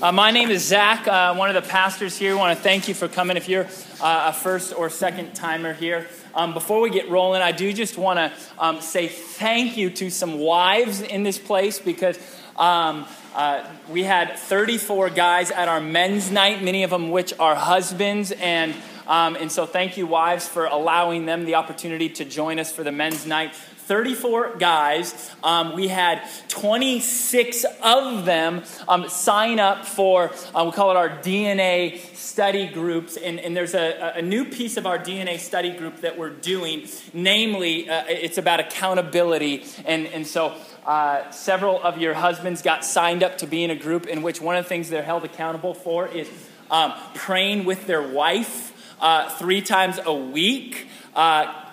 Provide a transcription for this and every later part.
Uh, my name is Zach, uh, one of the pastors here. Want to thank you for coming. If you're uh, a first or second timer here, um, before we get rolling, I do just want to um, say thank you to some wives in this place because um, uh, we had 34 guys at our men's night, many of them which are husbands, and um, and so thank you, wives, for allowing them the opportunity to join us for the men's night. 34 guys. Um, we had 26 of them um, sign up for, uh, we call it our DNA study groups. And, and there's a, a, new piece of our DNA study group that we're doing. Namely, uh, it's about accountability. And, and so uh, several of your husbands got signed up to be in a group in which one of the things they're held accountable for is um, praying with their wife uh, three times a week. Uh,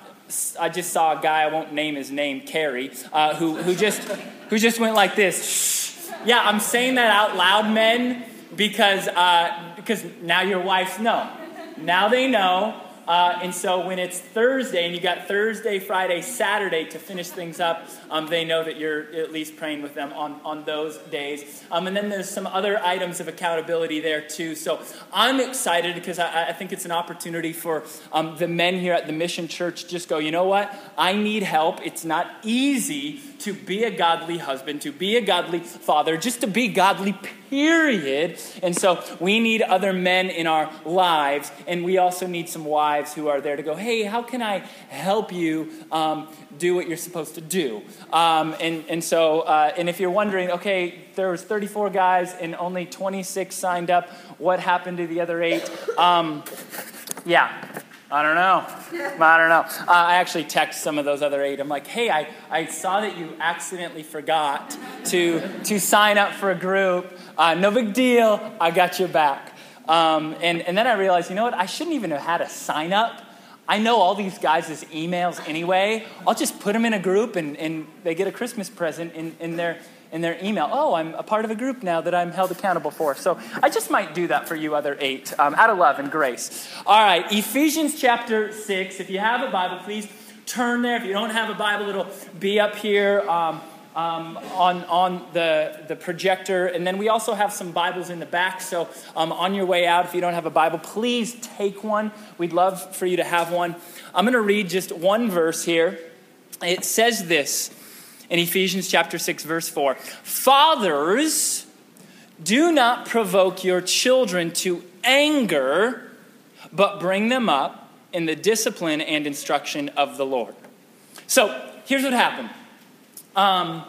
I just saw a guy, I won't name his name, Carrie, uh, who, who, just, who just went like this. Shh. Yeah, I'm saying that out loud, men, because, uh, because now your wives know. Now they know uh, and so when it's Thursday and you got Thursday, Friday, Saturday to finish things up, um, they know that you're at least praying with them on, on those days. Um, and then there's some other items of accountability there too. So I'm excited because I, I think it's an opportunity for um, the men here at the Mission Church just go, you know what? I need help. It's not easy to be a godly husband, to be a godly father, just to be godly, period. And so we need other men in our lives, and we also need some wives who are there to go, hey, how can I help you um, do what you're supposed to do? Um, and, and so, uh, and if you're wondering, okay, there was 34 guys and only 26 signed up, what happened to the other eight? Um, yeah, I don't know. I don't know. Uh, I actually text some of those other eight. I'm like, hey, I, I saw that you accidentally forgot to, to sign up for a group. Uh, no big deal. I got your back. Um, and, and then I realized, you know what? I shouldn't even have had a sign up. I know all these guys' emails anyway. I'll just put them in a group and, and they get a Christmas present in, in their in their email, oh, I'm a part of a group now that I'm held accountable for. So I just might do that for you, other eight, um, out of love and grace. All right, Ephesians chapter 6. If you have a Bible, please turn there. If you don't have a Bible, it'll be up here. Um, um, on, on the, the projector. And then we also have some Bibles in the back. So um, on your way out, if you don't have a Bible, please take one. We'd love for you to have one. I'm going to read just one verse here. It says this in Ephesians chapter 6 verse 4. Fathers, do not provoke your children to anger, but bring them up in the discipline and instruction of the Lord. So, here's what happened. Um,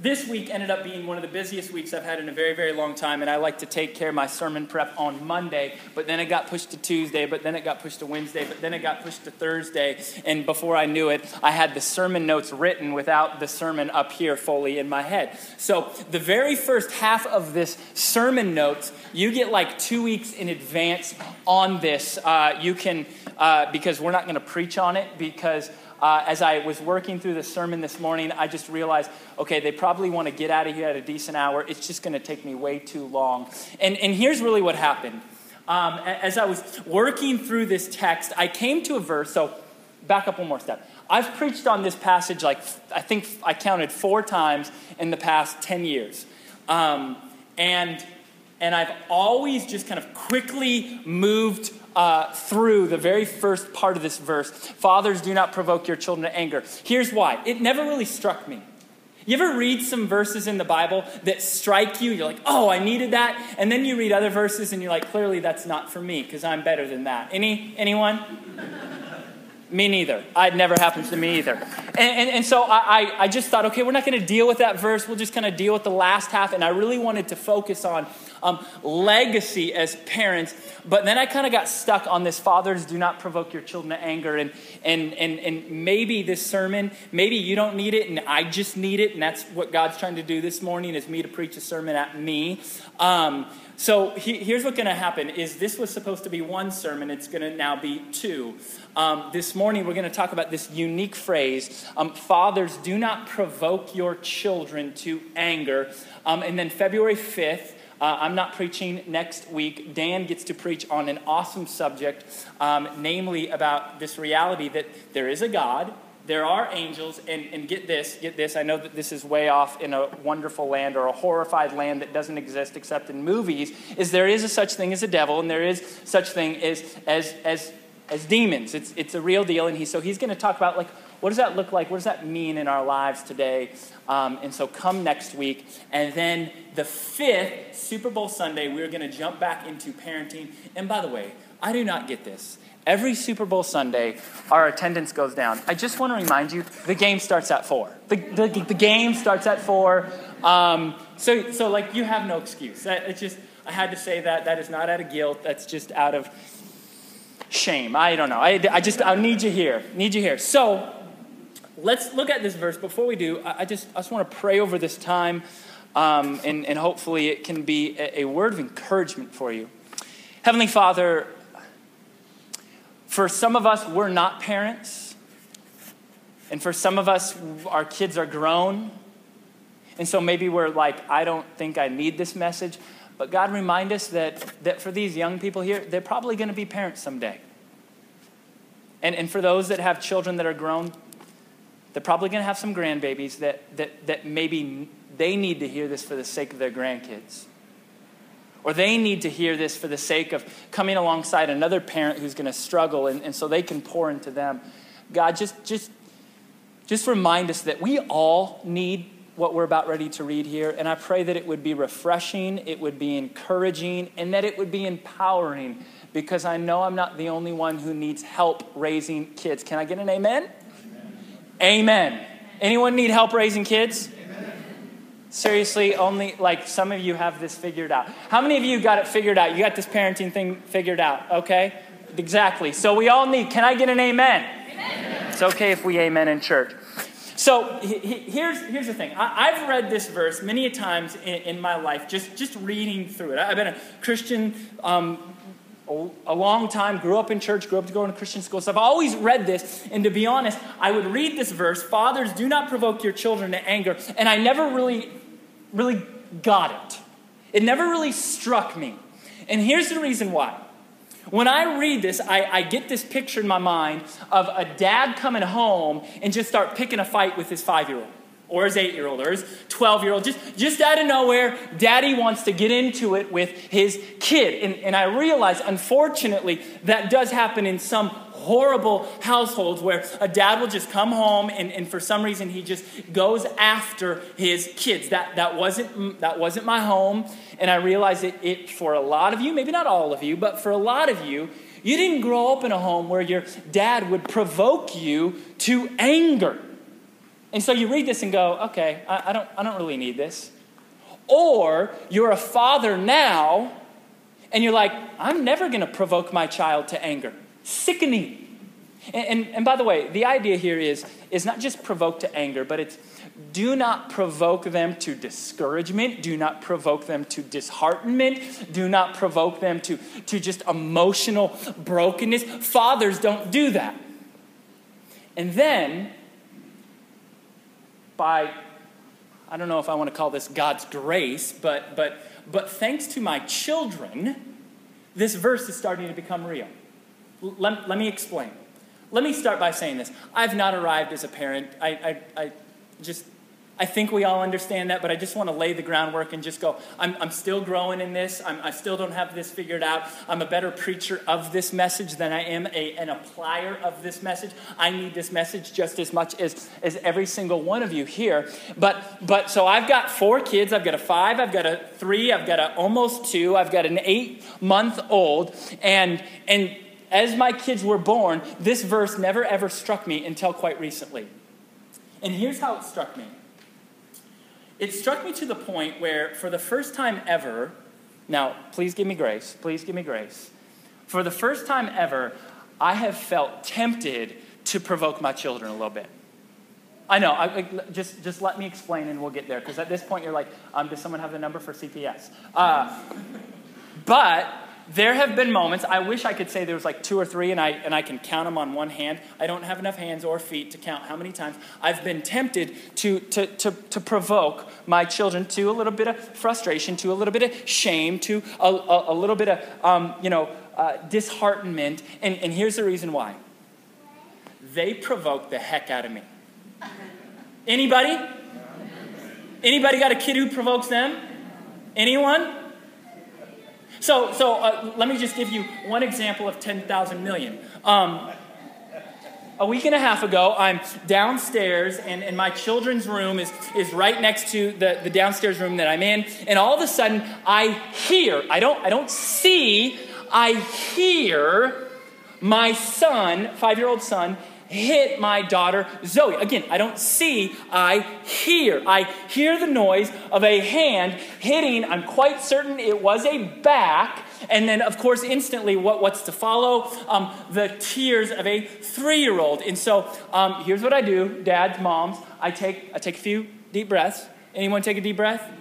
this week ended up being one of the busiest weeks I've had in a very, very long time, and I like to take care of my sermon prep on Monday, but then it got pushed to Tuesday, but then it got pushed to Wednesday, but then it got pushed to Thursday, and before I knew it, I had the sermon notes written without the sermon up here fully in my head. So the very first half of this sermon notes, you get like two weeks in advance on this. Uh, you can, uh, because we're not going to preach on it, because uh, as I was working through the sermon this morning, I just realized, okay, they probably want to get out of here at a decent hour. It's just going to take me way too long. And, and here's really what happened. Um, as I was working through this text, I came to a verse. So, back up one more step. I've preached on this passage like, I think I counted four times in the past 10 years. Um, and, and I've always just kind of quickly moved uh, through the very first part of this verse Fathers, do not provoke your children to anger. Here's why it never really struck me. You ever read some verses in the Bible that strike you? You're like, oh, I needed that. And then you read other verses and you're like, clearly that's not for me because I'm better than that. Any, anyone? Me neither. It never happens to me either. And, and, and so I, I, just thought, okay, we're not going to deal with that verse. We'll just kind of deal with the last half. And I really wanted to focus on um, legacy as parents. But then I kind of got stuck on this fathers, do not provoke your children to anger. And, and, and, and maybe this sermon, maybe you don't need it and I just need it. And that's what God's trying to do this morning is me to preach a sermon at me. Um, so he, here's what's going to happen is this was supposed to be one sermon. It's going to now be two. Um, this morning we're going to talk about this unique phrase um, fathers do not provoke your children to anger um, and then february 5th uh, i'm not preaching next week dan gets to preach on an awesome subject um, namely about this reality that there is a god there are angels, and, and get this, get this. I know that this is way off in a wonderful land or a horrified land that doesn't exist except in movies. Is there is a such thing as a devil, and there is such thing as as as as demons. It's it's a real deal, and he so he's going to talk about like what does that look like? What does that mean in our lives today? Um, and so come next week, and then the fifth Super Bowl Sunday, we're going to jump back into parenting. And by the way, I do not get this. Every Super Bowl Sunday, our attendance goes down. I just want to remind you the game starts at 4. The, the, the game starts at 4. Um, so, so, like, you have no excuse. It's just, I had to say that. That is not out of guilt. That's just out of shame. I don't know. I, I just, I need you here. Need you here. So, let's look at this verse. Before we do, I, just, I just want to pray over this time, um, and, and hopefully it can be a, a word of encouragement for you. Heavenly Father, for some of us, we're not parents. And for some of us, our kids are grown. And so maybe we're like, I don't think I need this message. But God, remind us that, that for these young people here, they're probably going to be parents someday. And, and for those that have children that are grown, they're probably going to have some grandbabies that, that, that maybe they need to hear this for the sake of their grandkids. Or they need to hear this for the sake of coming alongside another parent who's going to struggle, and, and so they can pour into them. God, just, just, just remind us that we all need what we're about ready to read here. And I pray that it would be refreshing, it would be encouraging, and that it would be empowering because I know I'm not the only one who needs help raising kids. Can I get an amen? Amen. amen. Anyone need help raising kids? Seriously, only like some of you have this figured out. How many of you got it figured out? You got this parenting thing figured out, okay? Exactly. So we all need, can I get an amen? amen. It's okay if we amen in church. So here's, here's the thing. I, have read this verse many a times in, in, my life, just, just reading through it. I've been a Christian um, a long time, grew up in church, grew up to go to Christian school. So I've always read this, and to be honest, I would read this verse, Fathers, do not provoke your children to anger. And I never really really got it. It never really struck me. And here's the reason why. When I read this, I, I, get this picture in my mind of a dad coming home and just start picking a fight with his five year old or his eight year old or his 12 year old. Just, just out of nowhere, daddy wants to get into it with his kid. And, and I realize, unfortunately, that does happen in some horrible households where a dad will just come home and, and for some reason he just goes after his kids. That, that, wasn't, that wasn't my home. And I realize that it, for a lot of you, maybe not all of you, but for a lot of you, you didn't grow up in a home where your dad would provoke you to anger. And so you read this and go, okay, I, I don't, I don't really need this. Or you're a father now and you're like, I'm never going to provoke my child to anger sickening. And, and, and, by the way, the idea here is, is not just provoke to anger, but it's do not provoke them to discouragement. Do not provoke them to disheartenment. Do not provoke them to, to just emotional brokenness. Fathers don't do that. And then, by, I don't know if I want to call this God's grace, but, but, but thanks to my children, this verse is starting to become real. Let, let me explain. Let me start by saying this. I've not arrived as a parent. I, I, I just, I think we all understand that, but I just want to lay the groundwork and just go, I'm, I'm still growing in this. I'm, i still don't have this figured out. I'm a better preacher of this message than I am a, an applier of this message. I need this message just as much as, as every single one of you here. But, but so I've got four kids. I've got a five, I've got a three, I've got a almost two, I've got an eight month old. And, and, as my kids were born, this verse never ever struck me until quite recently. And here's how it struck me it struck me to the point where, for the first time ever, now, please give me grace, please give me grace. For the first time ever, I have felt tempted to provoke my children a little bit. I know. I, just, just let me explain and we'll get there. Because at this point, you're like, um, does someone have the number for CPS? Uh, but there have been moments, I wish I could say there was like two or three and I, and I can count them on one hand. I don't have enough hands or feet to count how many times I've been tempted to, to, to, to provoke my children to a little bit of frustration, to a little bit of shame, to a, a, a little bit of, um, you know, uh, disheartenment. And, and here's the reason why. they provoke the heck out of me. Anybody? Anybody got a kid who provokes them? Anyone? So, so uh, let me just give you one example of 10,000 million. Um, a week and a half ago, I'm downstairs, and, and my children's room is, is right next to the, the downstairs room that I'm in. And all of a sudden, I hear, I don't, I don't see, I hear my son, five year old son, hit my daughter Zoe. Again, I don't see, I hear. I hear the noise of a hand hitting, I'm quite certain it was a back. And then, of course, instantly, what, what's to follow? Um, the tears of a three year old. And so, um, here's what I do dads, moms, I take, I take a few deep breaths. Anyone take a deep breath?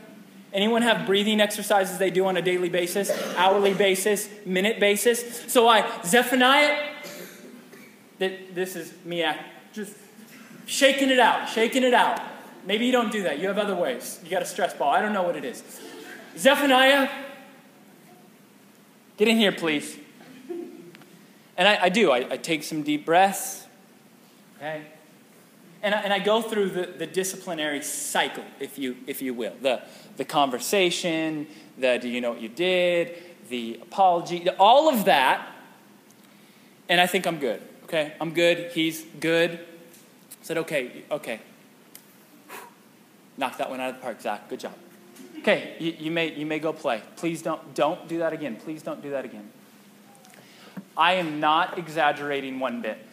Anyone have breathing exercises they do on a daily basis, hourly basis, minute basis? So I, Zephaniah, this is me just shaking it out, shaking it out. Maybe you don't do that. You have other ways. You got a stress ball. I don't know what it is. Zephaniah, get in here, please. And I, I do. I, I, take some deep breaths. Okay? And I, and I go through the, the disciplinary cycle, if you, if you will. The, the conversation, the do you know what you did, the apology, all of that. And I think I'm good. Okay, I'm good. He's good. I said, okay, okay. Knock that one out of the park, Zach. Good job. Okay, you, you, may, you may go play. Please don't, don't do that again. Please don't do that again. I am not exaggerating one bit.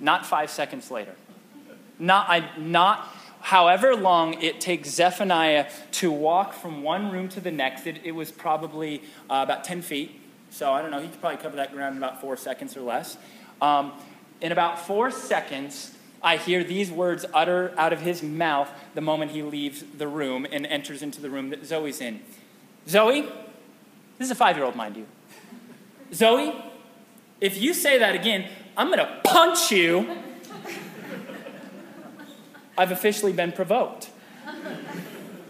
Not five seconds later. Not, I, not however long it takes Zephaniah to walk from one room to the next. It, it was probably uh, about 10 feet. So I don't know, he could probably cover that ground in about four seconds or less. Um, in about four seconds, I hear these words utter out of his mouth the moment he leaves the room and enters into the room that Zoe's in. Zoe, this is a five year old, mind you. Zoe, if you say that again, I'm going to punch you. I've officially been provoked.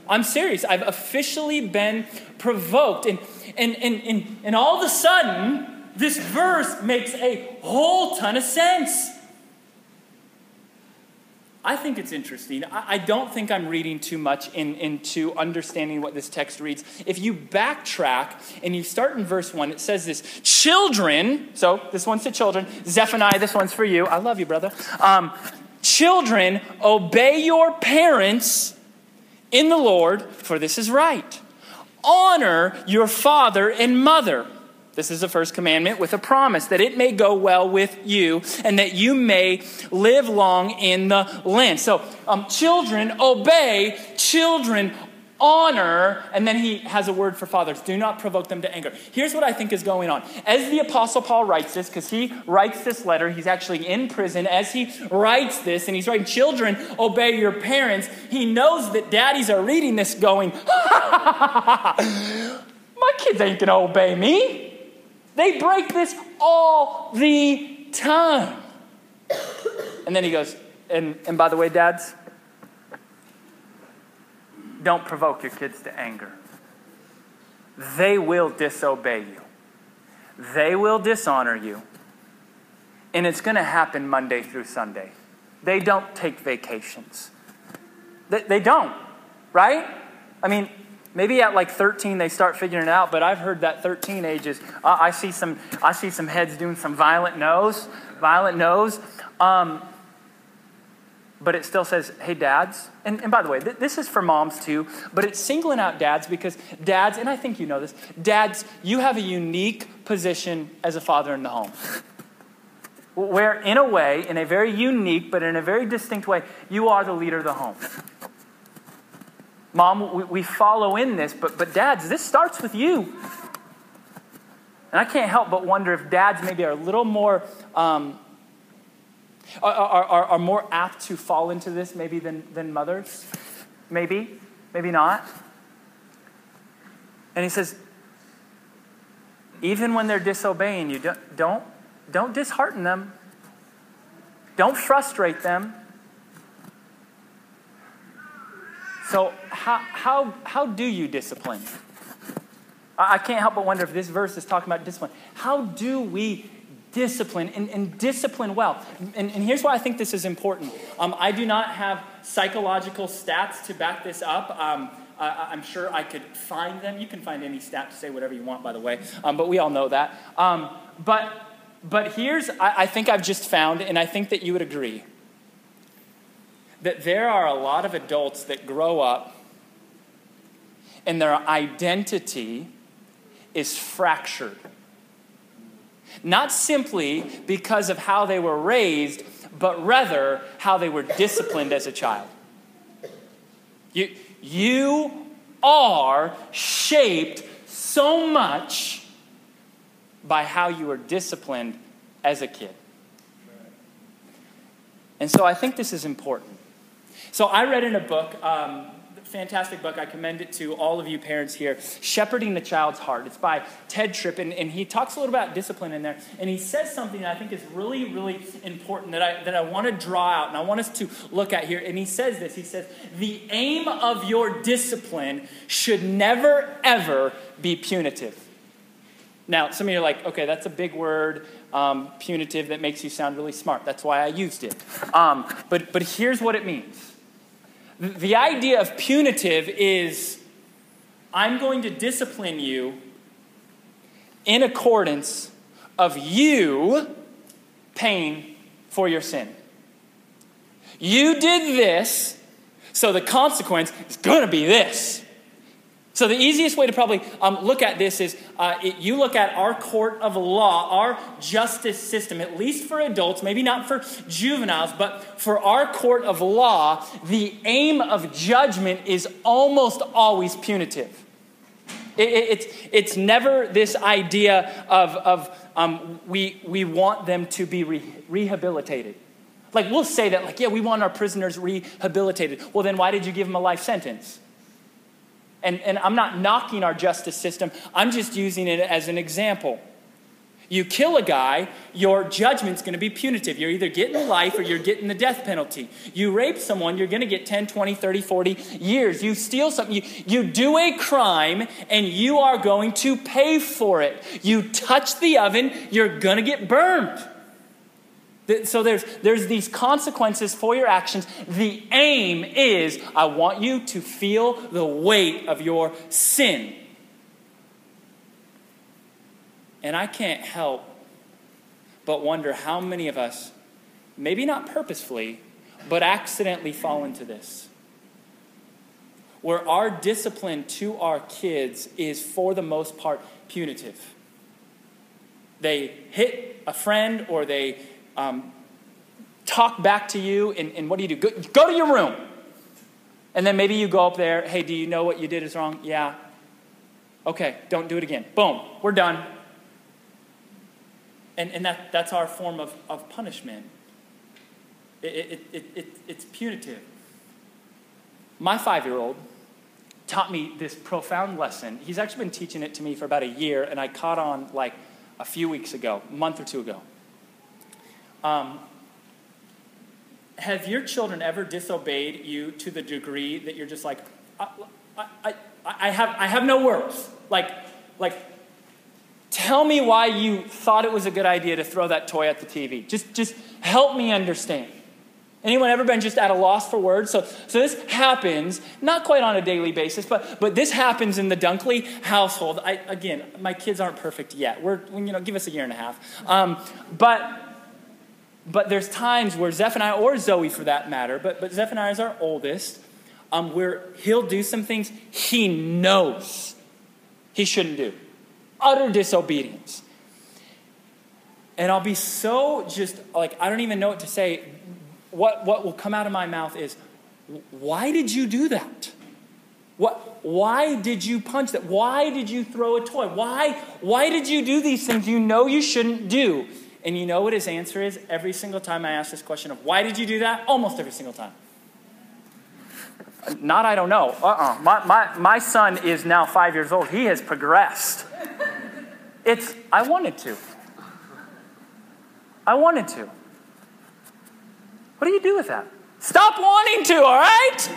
I'm serious. I've officially been provoked. And and, and, and, and all of a sudden, this verse makes a whole ton of sense. I think it's interesting. I don't think I'm reading too much in, into understanding what this text reads. If you backtrack and you start in verse 1, it says this Children, so this one's to children. Zephaniah, this one's for you. I love you, brother. Um, children, obey your parents in the Lord, for this is right honor your father and mother. This is the first commandment with a promise that it may go well with you and that you may live long in the land. So, um, children, obey, children, honor, and then he has a word for fathers do not provoke them to anger. Here's what I think is going on. As the Apostle Paul writes this, because he writes this letter, he's actually in prison. As he writes this, and he's writing, Children, obey your parents, he knows that daddies are reading this going, My kids ain't gonna obey me. They break this all the time. And then he goes, and, and by the way, dads, don't provoke your kids to anger. They will disobey you, they will dishonor you. And it's going to happen Monday through Sunday. They don't take vacations. They, they don't, right? I mean, maybe at like 13 they start figuring it out but i've heard that 13 ages uh, i see some i see some heads doing some violent no's violent no's um, but it still says, hey, dads. And, and by the way, th- this is for moms too, but it's singling out dads because dads, and I think you know this, dads, you have a unique position as a father in the home. Where, in a way, in a very unique, but in a very distinct way, you are the leader of the home. Mom, we, we follow in this, but, but dads, this starts with you. And I can't help but wonder if dads maybe are a little more um, are, are, are more apt to fall into this maybe than, than mothers? Maybe, maybe not. And he says, even when they're disobeying you, don't, don't, don't dishearten them. Don't frustrate them. So, how, how, how do you discipline? I can't help but wonder if this verse is talking about discipline. How do we discipline and, and discipline well. And, and, here's why I think this is important. Um, I do not have psychological stats to back this up. Um, I, am sure I could find them. You can find any stat to say whatever you want, by the way, um, but we all know that. Um, but, but here's, I, I think I've just found, and I think that you would agree, that there are a lot of adults that grow up and their identity is fractured. Not simply because of how they were raised, but rather how they were disciplined as a child. You, you are shaped so much by how you were disciplined as a kid. And so I think this is important. So I read in a book, um, fantastic book. I commend it to all of you parents here. Shepherding the Child's Heart. It's by Tedd Tripp, and, and he talks a little about discipline in there. And he says something that I think is really, really important that I, that I want to draw out and I want us to look at here. And he says this He says, The aim of your discipline should never, ever be punitive. Now, some of you are like, okay, that's a big word, um, punitive, that makes you sound really smart. That's why I used it. Um, but, but here's what it means the idea of punitive is I'm going to discipline you in accordance of you paying for your sin. You did this, so the consequence is going to be this. So, the easiest way to probably um, look at this is uh, it, you look at our court of law, our justice system, at least for adults, maybe not for juveniles, but for our court of law, the aim of judgment is almost always punitive. It, it, it's, it's never this idea of, of um, we, we want them to be re- rehabilitated. Like, we'll say that, like, yeah, we want our prisoners rehabilitated. Well, then why did you give them a life sentence? And, and I'm not knocking our justice system, I'm just using it as an example. You kill a guy, your judgment's going to be punitive. You're either getting life or you're getting the death penalty. You rape someone, you're going to get 10, 20, 30, 40 years. You steal something, you, you do a crime, and you are going to pay for it. You touch the oven, you're going to get burned. So there's, there's these consequences for your actions. The aim is I want you to feel the weight of your sin. And I can't help but wonder how many of us, maybe not purposefully, but accidentally fall into this. Where our discipline to our kids is, for the most part, punitive. They hit a friend or they um, talk back to you, and, and what do you do? Go, go to your room. And then maybe you go up there, hey, do you know what you did is wrong? Yeah. Okay, don't do it again. Boom, we're done. And, and that, that's our form of, of punishment. It, it, it, it, it's punitive. My five year old taught me this profound lesson. He's actually been teaching it to me for about a year, and I caught on like a few weeks ago, a month or two ago. Um, have your children ever disobeyed you to the degree that you're just like, I, I, I, have, I have no words? Like, like, tell me why you thought it was a good idea to throw that toy at the TV. Just, just help me understand. Anyone ever been just at a loss for words? So, so this happens, not quite on a daily basis, but, but this happens in the Dunkley household. I, again, my kids aren't perfect yet. We're, you know, give us a year and a half. Um, but but there's times where Zephaniah, or Zoe for that matter, but, but Zephaniah is our oldest, um, where he'll do some things he knows he shouldn't do. Utter disobedience. And I'll be so just like, I don't even know what to say. What, what will come out of my mouth is, why did you do that? What, why did you punch that? Why did you throw a toy? Why, why did you do these things you know you shouldn't do? And you know what his answer is every single time I ask this question of why did you do that? Almost every single time. Not I don't know. Uh-uh. My, my, my son is now five years old. He has progressed. It's, I wanted to. I wanted to. What do you do with that? Stop wanting to, all right?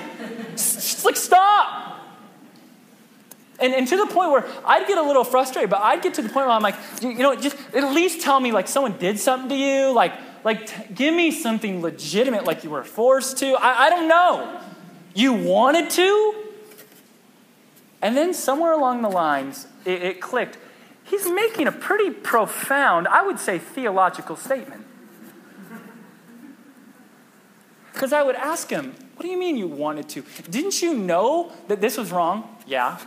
Like stop. And, and to the point where I'd get a little frustrated, but I'd get to the point where I'm like, you, you know, just at least tell me like someone did something to you. Like, like t- give me something legitimate, like you were forced to. I, I don't know. You wanted to? And then somewhere along the lines, it, it clicked. He's making a pretty profound, I would say, theological statement. Because I would ask him, What do you mean you wanted to? Didn't you know that this was wrong? Yeah.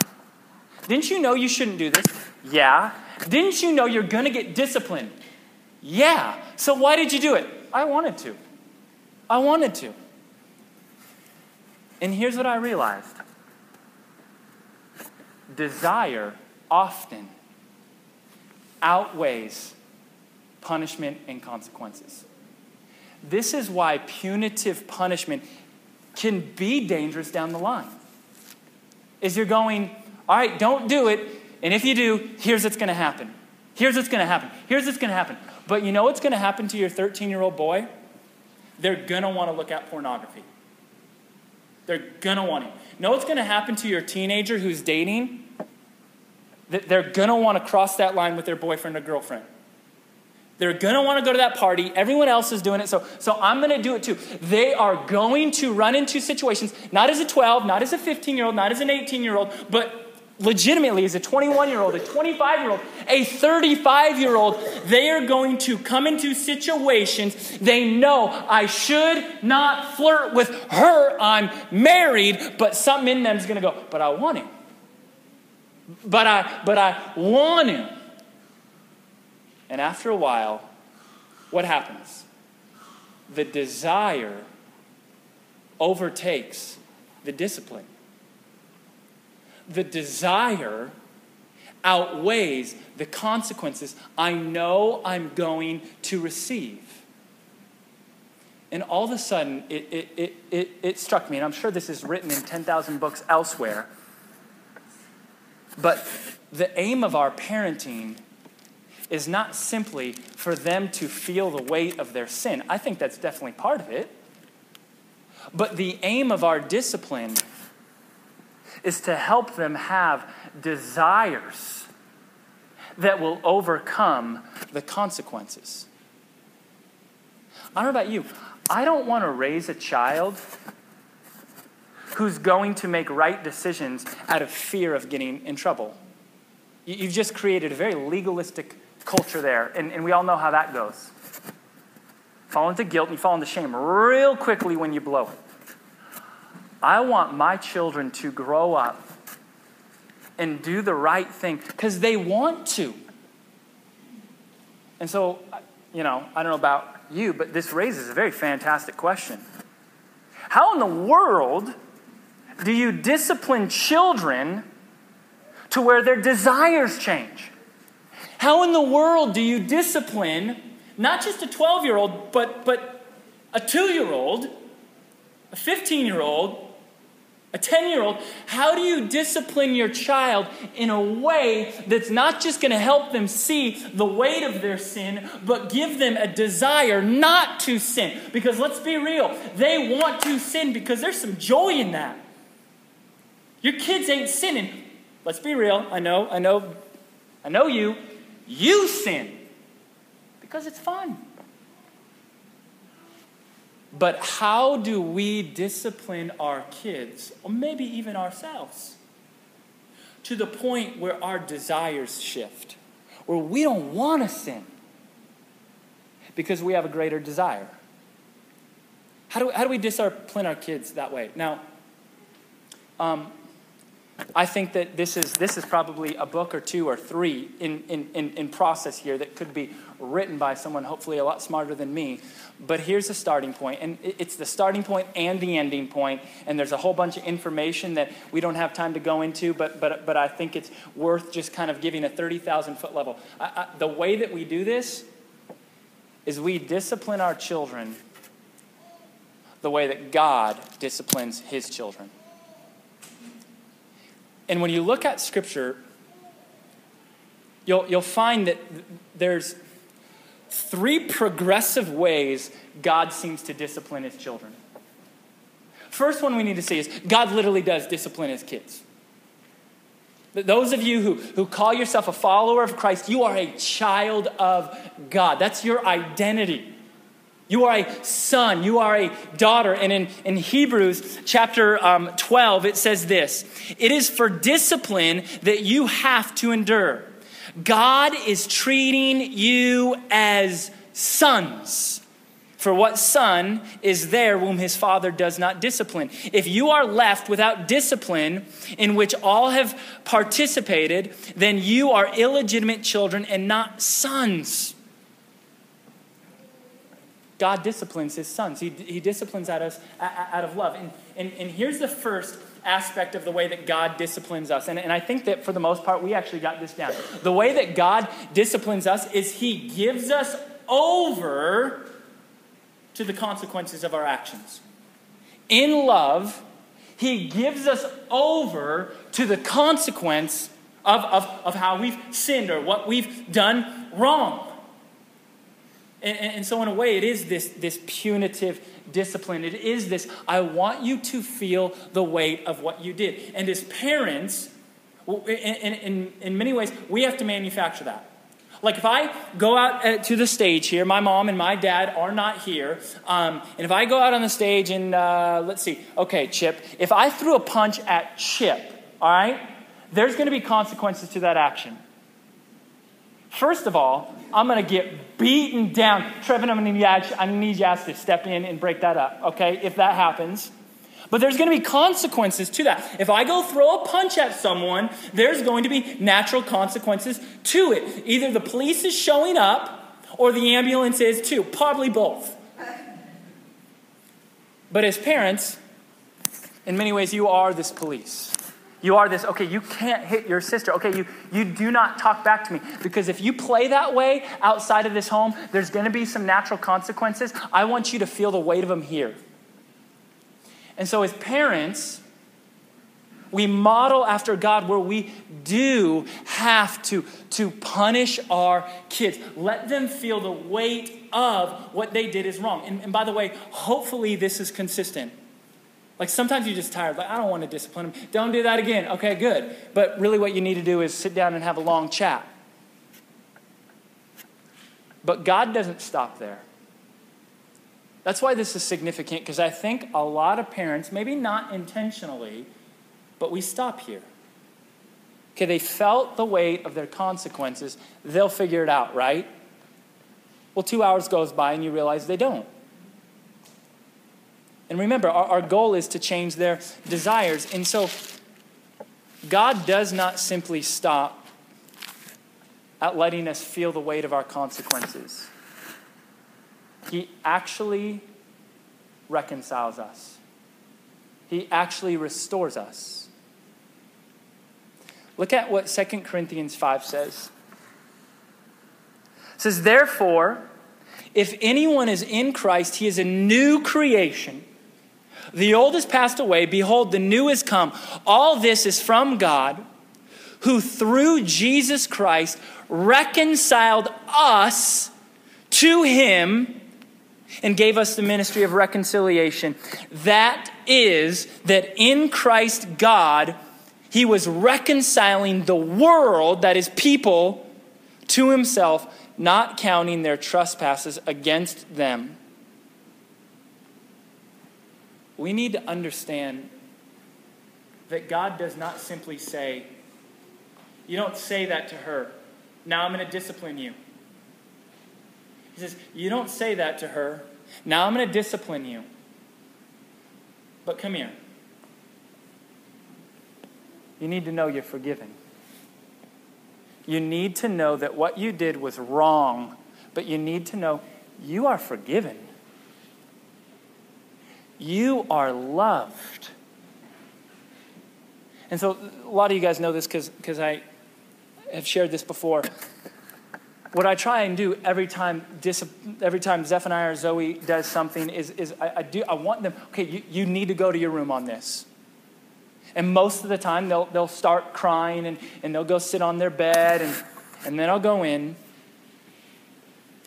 Didn't you know you shouldn't do this? Yeah. Didn't you know you're going to get disciplined? Yeah. So why did you do it? I wanted to. I wanted to. And here's what I realized desire often outweighs punishment and consequences. This is why punitive punishment can be dangerous down the line. Is you're going, all right, don't do it, and if you do, here's what's going to happen. Here's what's going to happen. Here's what's going to happen. But you know what's going to happen to your 13 year old boy? They're going to want to look at pornography. They're going to want it. Know what's going to happen to your teenager who's dating? They're going to want to cross that line with their boyfriend or girlfriend. They're going to want to go to that party. Everyone else is doing it. So, so I'm going to do it too. They are going to run into situations, not as a 12, not as a 15 year old, not as an 18 year old, but legitimately as a 21 year old, a 25 year old, a 35 year old. They are going to come into situations they know I should not flirt with her. I'm married, but something in them is going to go, but I want him. But I, but I want him. And after a while, what happens? The desire overtakes the discipline. The desire outweighs the consequences I know I'm going to receive. And all of a sudden, it, it, it, it, it struck me, and I'm sure this is written in 10,000 books elsewhere. But the aim of our parenting is not simply for them to feel the weight of their sin. I think that's definitely part of it. But the aim of our discipline is to help them have desires that will overcome the consequences. I don't know about you. I don't want to raise a child who's going to make right decisions out of fear of getting in trouble. You've just created a very legalistic culture there, and, and we all know how that goes. Fall into guilt and you fall into shame real quickly when you blow it. I want my children to grow up and do the right thing because they want to. And so, you know, I don't know about you, but this raises a very fantastic question. How in the world do you discipline children to where their desires change? How in the world do you discipline not just a 12 year old, but, but a two year old, a 15 year old, a 10 year old? How do you discipline your child in a way that's not just going to help them see the weight of their sin, but give them a desire not to sin? Because let's be real, they want to sin because there's some joy in that. Your kids ain't sinning. Let's be real. I know, I know, I know you. You sin because it's fun. But how do we discipline our kids, or maybe even ourselves, to the point where our desires shift, where we don't want to sin because we have a greater desire? How do, how do we discipline our kids that way? Now, um, I think that this is, this is probably a book or two or three in, in, in, in, process here that could be written by someone hopefully a lot smarter than me. But here's the starting point, and it's the starting point and the ending point, and there's a whole bunch of information that we don't have time to go into, but, but, but I think it's worth just kind of giving a 30,000 foot level. I, I, the way that we do this is we discipline our children the way that God disciplines his children. And when you look at Scripture, you'll, you'll find that there's three progressive ways God seems to discipline his children. First one we need to see is God literally does discipline his kids. Those of you who, who call yourself a follower of Christ, you are a child of God. That's your identity. You are a son, you are a daughter. And in, in Hebrews chapter um, 12, it says this It is for discipline that you have to endure. God is treating you as sons. For what son is there whom his father does not discipline? If you are left without discipline in which all have participated, then you are illegitimate children and not sons. God disciplines his sons. He, he disciplines out of, out of love. And, and, and here's the first aspect of the way that God disciplines us. And, and I think that for the most part, we actually got this down. The way that God disciplines us is he gives us over to the consequences of our actions. In love, he gives us over to the consequence of, of, of how we've sinned or what we've done wrong. And, and, so, in a way, it is this, this punitive discipline. It is this I want you to feel the weight of what you did. And as parents, in, in, in many ways, we have to manufacture that. Like if I go out uh, to the stage here, my mom and my dad are not here, um, and if I go out on the stage and uh, let's see, okay, Chip, if I threw a punch at Chip, all right, there's going to be consequences to that action. First of all, I'm going to get beaten down. Trevin, I'm going to need I need you to step in and break that up, okay, if that happens. But there's going to be consequences to that. If I go throw a punch at someone, there's going to be natural consequences to it. Either the police is showing up or the ambulance is too, probably both. But as parents, in many ways, you are this police. You are this, okay, you can't hit your sister. Okay, you, you do not talk back to me. Because if you play that way outside of this home, there's going to be some natural consequences. I want you to feel the weight of them here. And so, as parents, we model after God where we do have to, to punish our kids. Let them feel the weight of what they did is wrong. And, and by the way, hopefully this is consistent. Like sometimes you're just tired, like, I don't want to discipline them. Don't do that again. Okay, good. But really, what you need to do is sit down and have a long chat. But God doesn't stop there. That's why this is significant because I think a lot of parents, maybe not intentionally, but we stop here. Okay, they felt the weight of their consequences. They'll figure it out, right? Well, two hours goes by and you realize they don't. And remember, our, our goal is to change their desires. And so, God does not simply stop at letting us feel the weight of our consequences. He actually reconciles us, He actually restores us. Look at what 2 Corinthians 5 says. It says, Therefore, if anyone is in Christ, he is a new creation. The old has passed away. Behold, the new has come. All this is from God, who through Jesus Christ reconciled us to him and gave us the ministry of reconciliation. That is, that in Christ God, he was reconciling the world, that is, people, to himself, not counting their trespasses against them. We need to understand that God does not simply say, You don't say that to her. Now I'm going to discipline you. He says, You don't say that to her. Now I'm going to discipline you. But come here. You need to know you're forgiven. You need to know that what you did was wrong, but you need to know you are forgiven. You are loved. And so, a lot of you guys know this because I have shared this before what I try and do every time, every time Zephaniah or Zoe does something is, is I, I, do, I want them, okay, you, you need to go to your room on this. And most of the time, they'll, they'll start crying and, and they'll go sit on their bed, and, and then I'll go in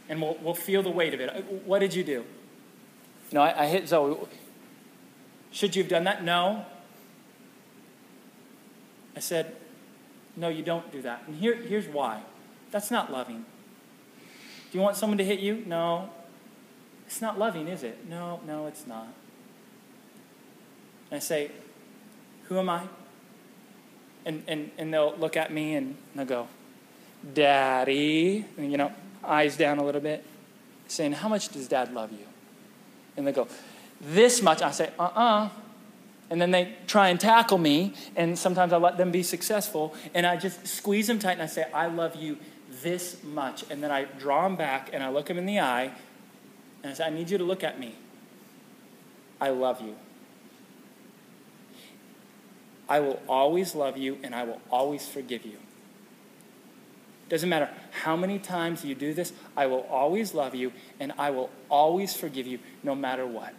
and we'll, we'll feel the weight of it. Uh, what did you do? Know, I, I hit Zoe. Should you have done that? No. I said, No, you don't do that. And here, here's why that's not loving. Do you want someone to hit you? No. It's not loving, is it? No, no, it's not. And I say, Who am I? And, and, and they'll look at me and they'll go, Daddy. And, you know, eyes down a little bit, saying, How much does dad love you? And they go, This much. I say, Uh uh-uh. uh And then they try and tackle me, and sometimes I let them be successful, and I just squeeze them tight and I say, I love you this much. And then I draw them back and I look them in the eye and I say, I need you to look at me. I love you. I will always love you and I will always forgive you. Doesn't matter how many times you do this, I will always love you and I will always forgive you no matter what.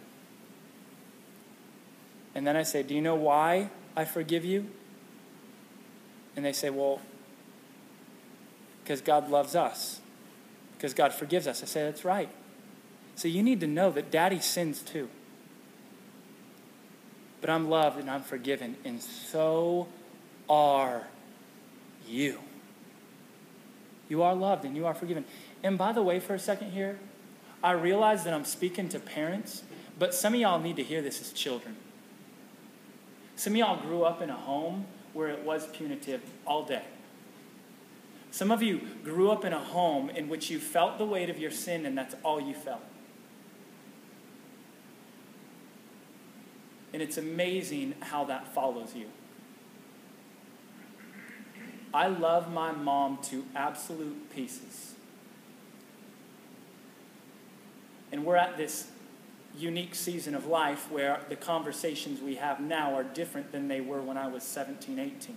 And then I say, Do you know why I forgive you? And they say, Well, because God loves us, because God forgives us. I say, That's right. So you need to know that daddy sins too. But I'm loved and I'm forgiven, and so are you. You are loved and you are forgiven. And by the way, for a second here, I realize that I'm speaking to parents, but some of y'all need to hear this as children. Some of y'all grew up in a home where it was punitive all day. Some of you grew up in a home in which you felt the weight of your sin and that's all you felt. And it's amazing how that follows you. I love my mom to absolute pieces. And we're at this unique season of life where the conversations we have now are different than they were when I was 17, 18.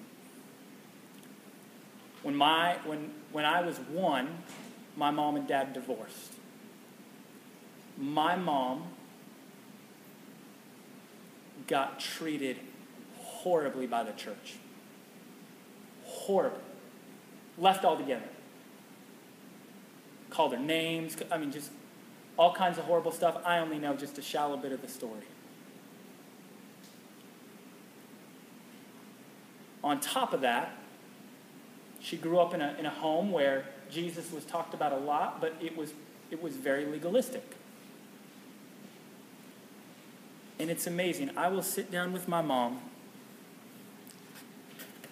When, my, when, when I was one, my mom and dad divorced. My mom got treated horribly by the church horrible. Left altogether. Called her names. I mean, just all kinds of horrible stuff. I only know just a shallow bit of the story. On top of that, she grew up in a, in a home where Jesus was talked about a lot, but it was, it was very legalistic. And it's amazing. I will sit down with my mom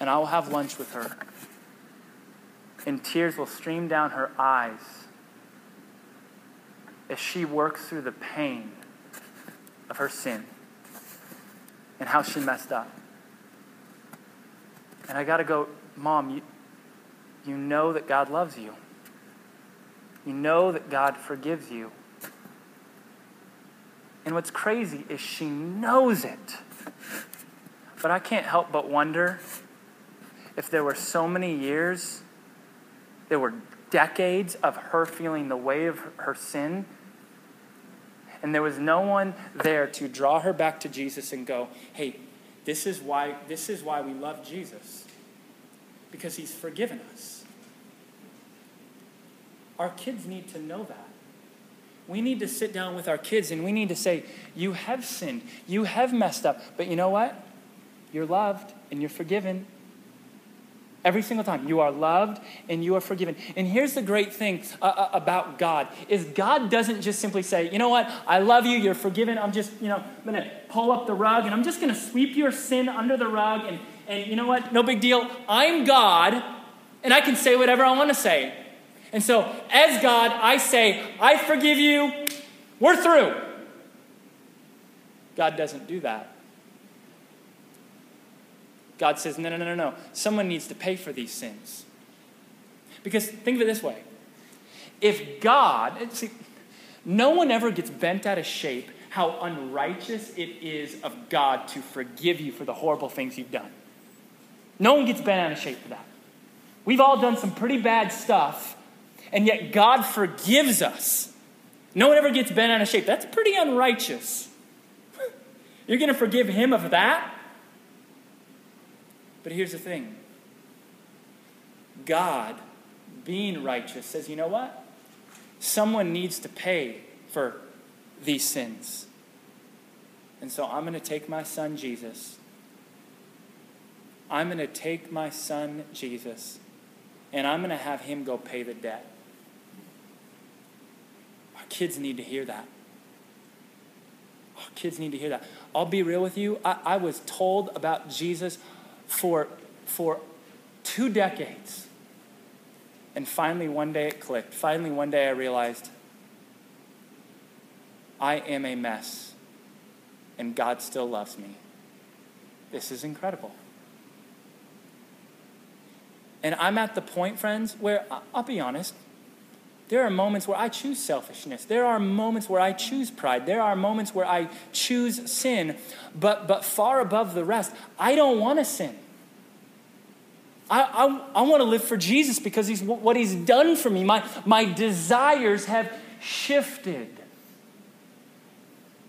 and I will have lunch with her. And tears will stream down her eyes as she works through the pain of her sin and how she messed up. And I got to go, Mom, you, you know that God loves you. You know that God forgives you. And what's crazy is she knows it. But I can't help but wonder if there were so many years, there were decades of her feeling the weight of her sin, and there was no one there to draw her back to Jesus and go, hey, this is why, this is why we love Jesus. Because he's forgiven us. Our kids need to know that. We need to sit down with our kids and we need to say, You have sinned. You have messed up. But you know what? You're loved and you're forgiven Every single time. You are loved and you are forgiven. And here's the great thing uh, uh, about God is God doesn't just simply say, you know what, I love you, you're forgiven. I'm just, you know, I'm to pull up the rug and I'm just to sweep your sin under the rug. And, and you know what, no big deal. I'm God and I can say whatever I want to say. And so, as God, I say, I forgive you, we're through. God doesn't do that. God says, no, no, no, no, no. Someone needs to pay for these sins. Because think of it this way if God, see, no one ever gets bent out of shape how unrighteous it is of God to forgive you for the horrible things you've done. No one gets bent out of shape for that. We've all done some pretty bad stuff, and yet God forgives us. No one ever gets bent out of shape. That's pretty unrighteous. You're going to forgive him of that? But here's the thing God, being righteous, says, you know what? Someone needs to pay for these sins. And so I'm going to take my son Jesus I'm going to take my son, Jesus, and I'm going to have him go pay the debt. Our kids need to hear that. Our kids need to hear that. I'll be real with you. I, I was told about Jesus for, for two decades. And finally, one day it clicked. Finally, one day I realized I am a mess, and God still loves me. This is incredible. And I'm at the point, friends, where I'll be honest, there are moments where I choose selfishness. There are moments where I choose pride. There are moments where I choose sin. But, but far above the rest, I don't want to sin. I, I, I want to live for Jesus because he's what he's done for me. My, my desires have shifted.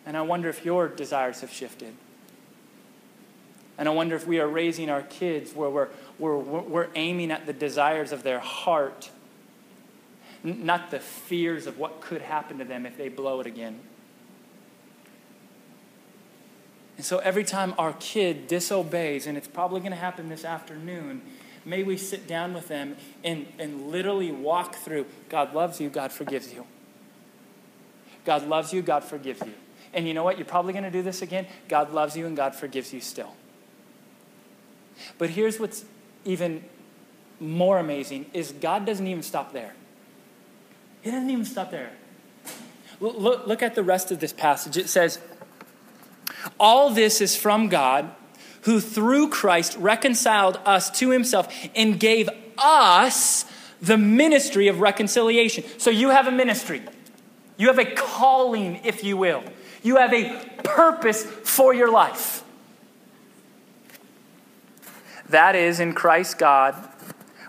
And I wonder if your desires have shifted. And I wonder if we are raising our kids where we're, we're, we're aiming at the desires of their heart not the fears of what could happen to them if they blow it again. And so every time our kid disobeys, and it's probably going to happen this afternoon, may we sit down with them and, and literally walk through God loves you, God forgives you. God loves you, God forgives you. And you know what? You're probably going to do this again. God loves you and God forgives you still. But here's what's even more amazing is God doesn't even stop there. He doesn't even stop there. Look, look at the rest of this passage. It says, All this is from God, who through Christ reconciled us to himself and gave us the ministry of reconciliation. So you have a ministry, you have a calling, if you will, you have a purpose for your life. That is, in Christ, God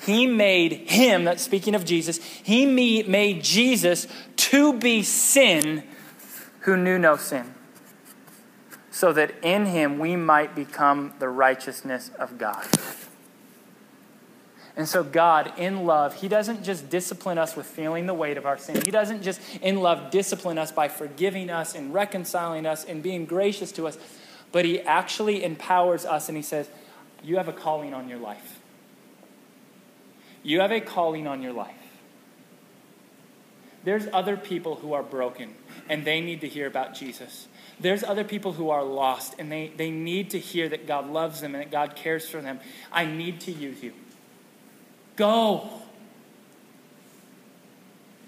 he made him, that's speaking of Jesus, he made Jesus to be sin who knew no sin, so that in him we might become the righteousness of God. And so, God, in love, He doesn't just discipline us with feeling the weight of our sin. He doesn't just, in love, discipline us by forgiving us and reconciling us and being gracious to us, but He actually empowers us and He says, You have a calling on your life. You have a calling on your life. There's other people who are broken and they need to hear about Jesus. There's other people who are lost and they, they need to hear that God loves them and that God cares for them. I need to use you. Go.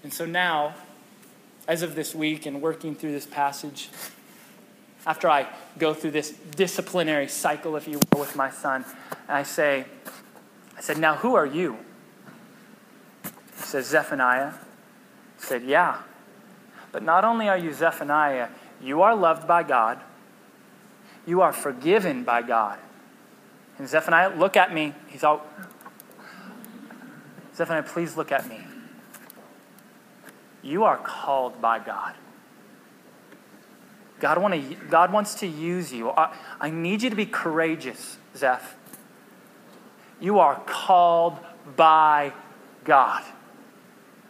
And so now, as of this week and working through this passage, after I go through this disciplinary cycle, if you will, with my son, I say, I said, now who are you? Says Zephaniah. said, Yeah. But not only are you Zephaniah, you are loved by God, you are forgiven by God. And Zephaniah, look at me. He's all, Zephaniah, please look at me. You are called by God. God, want to, God wants to use you. I, I need you to be courageous, Zeph. You are called by God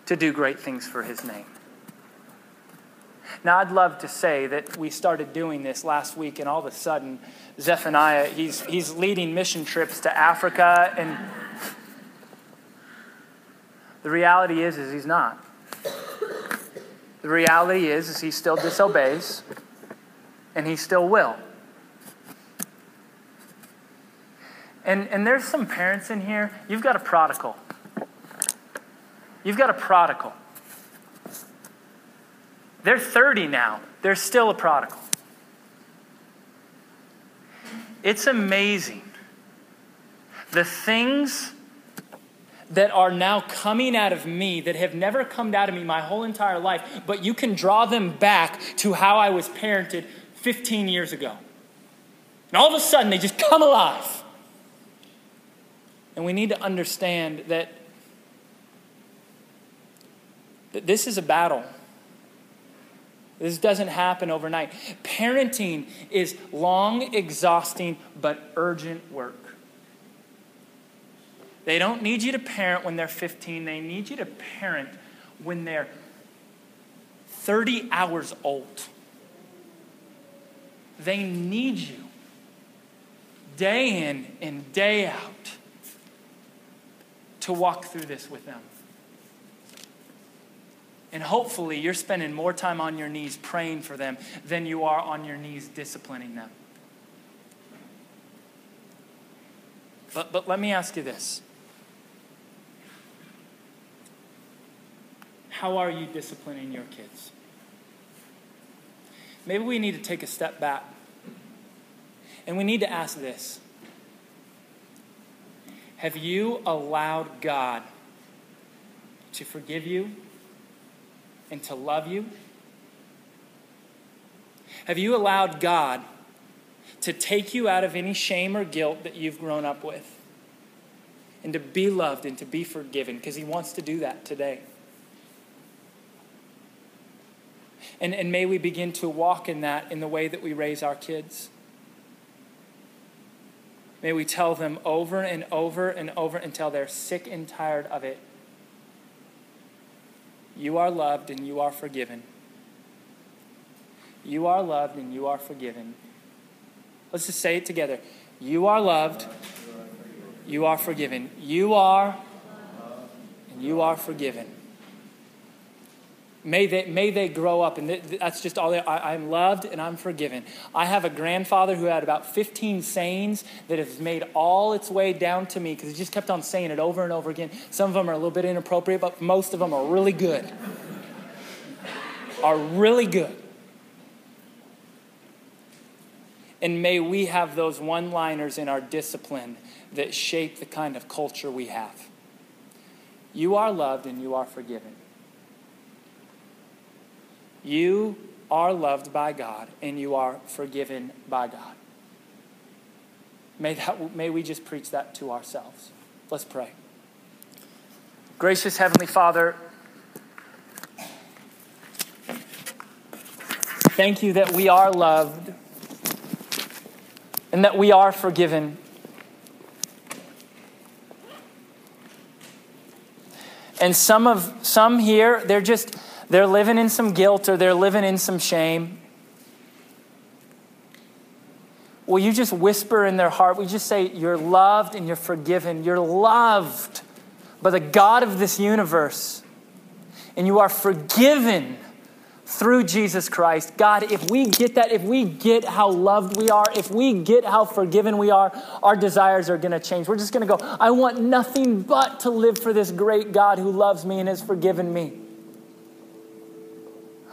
to do great things for his name. Now, I'd love to say that we started doing this last week, and all of a sudden, Zephaniah, he's, he's leading mission trips to Africa, and the reality is, is he's not. The reality is, is he still disobeys, and he still will. And, and there's some parents in here, you've got a prodigal. You've got a prodigal. They're 30 now, they're still a prodigal. It's amazing. The things that are now coming out of me that have never come out of me my whole entire life, but you can draw them back to how I was parented 15 years ago. And all of a sudden, they just come alive. And we need to understand that, this is a battle. This doesn't happen overnight. Parenting is long, exhausting, but urgent work. They don't need you to parent when they're 15, they need you to parent when they're 30 hours old. They need you day in and day out to walk through this with them. And hopefully, you're spending more time on your knees praying for them than you are on your knees disciplining them. But, but let me ask you this How are you disciplining your kids? Maybe we need to take a step back and we need to ask this Have you allowed God to forgive you and to love you? Have you allowed God to take you out of any shame or guilt that you've grown up with? And to be loved and to be forgiven because He wants to do that today. And, and may we begin to walk in that in the way that we raise our kids. May we tell them over and over and over until they're sick and tired of it. You are loved and you are forgiven. You are loved and you are forgiven. Let's just say it together. You are loved. You are forgiven. You are and you are forgiven. May they, may they grow up, and that's just all they, I, I'm loved and I'm forgiven. I have a grandfather who had about 15 sayings that have made all its way down to me because he just kept on saying it over and over again. Some of them are a little bit inappropriate, but most of them are really good. are really good. And may we have those one liners in our discipline that shape the kind of culture we have. You are loved and you are forgiven. You are loved by God and you are forgiven by God. May, that, may we just preach that to ourselves. Let's pray. Gracious Heavenly Father, thank you that we are loved and that we are forgiven. And some of some here, they're just they're living in some guilt or they're living in some shame, will you just whisper in their heart? You just say, You're loved and you're forgiven? You're loved by the God of this universe, and you are forgiven through Jesus Christ. God, if we get that, if we get how loved we are, if we get how forgiven we are, our desires are going to change. We're just going to go, I want nothing but to live for this great God who loves me and has forgiven me.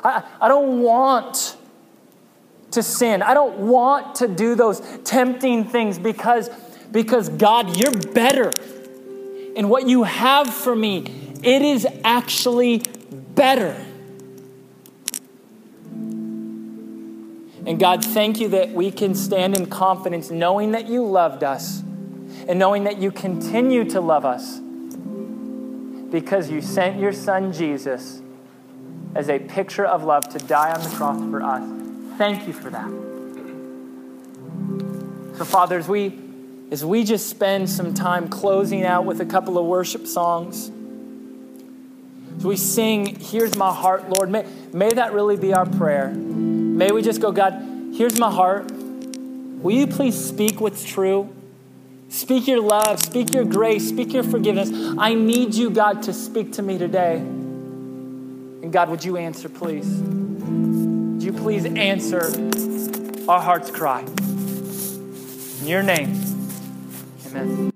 I, I don't want to sin. I don't want to do those tempting things because, because God, you're better. And what you have for me, it is actually better. And God, thank you that we can stand in confidence knowing that you loved us and knowing that you continue to love us because you sent your son Jesus as a picture of love to die on the cross for us. Thank you for that. So, Father, as we, as we just spend some time closing out with a couple of worship songs, as we sing, Here's My Heart, Lord, may, may that really be our prayer. May we just go, God, here's my heart. Will you please speak what's true? Speak your love, speak your grace, speak your forgiveness. I need you, God, to speak to me today. And God, would you answer, please? Would you please answer our heart's cry? In your name, amen.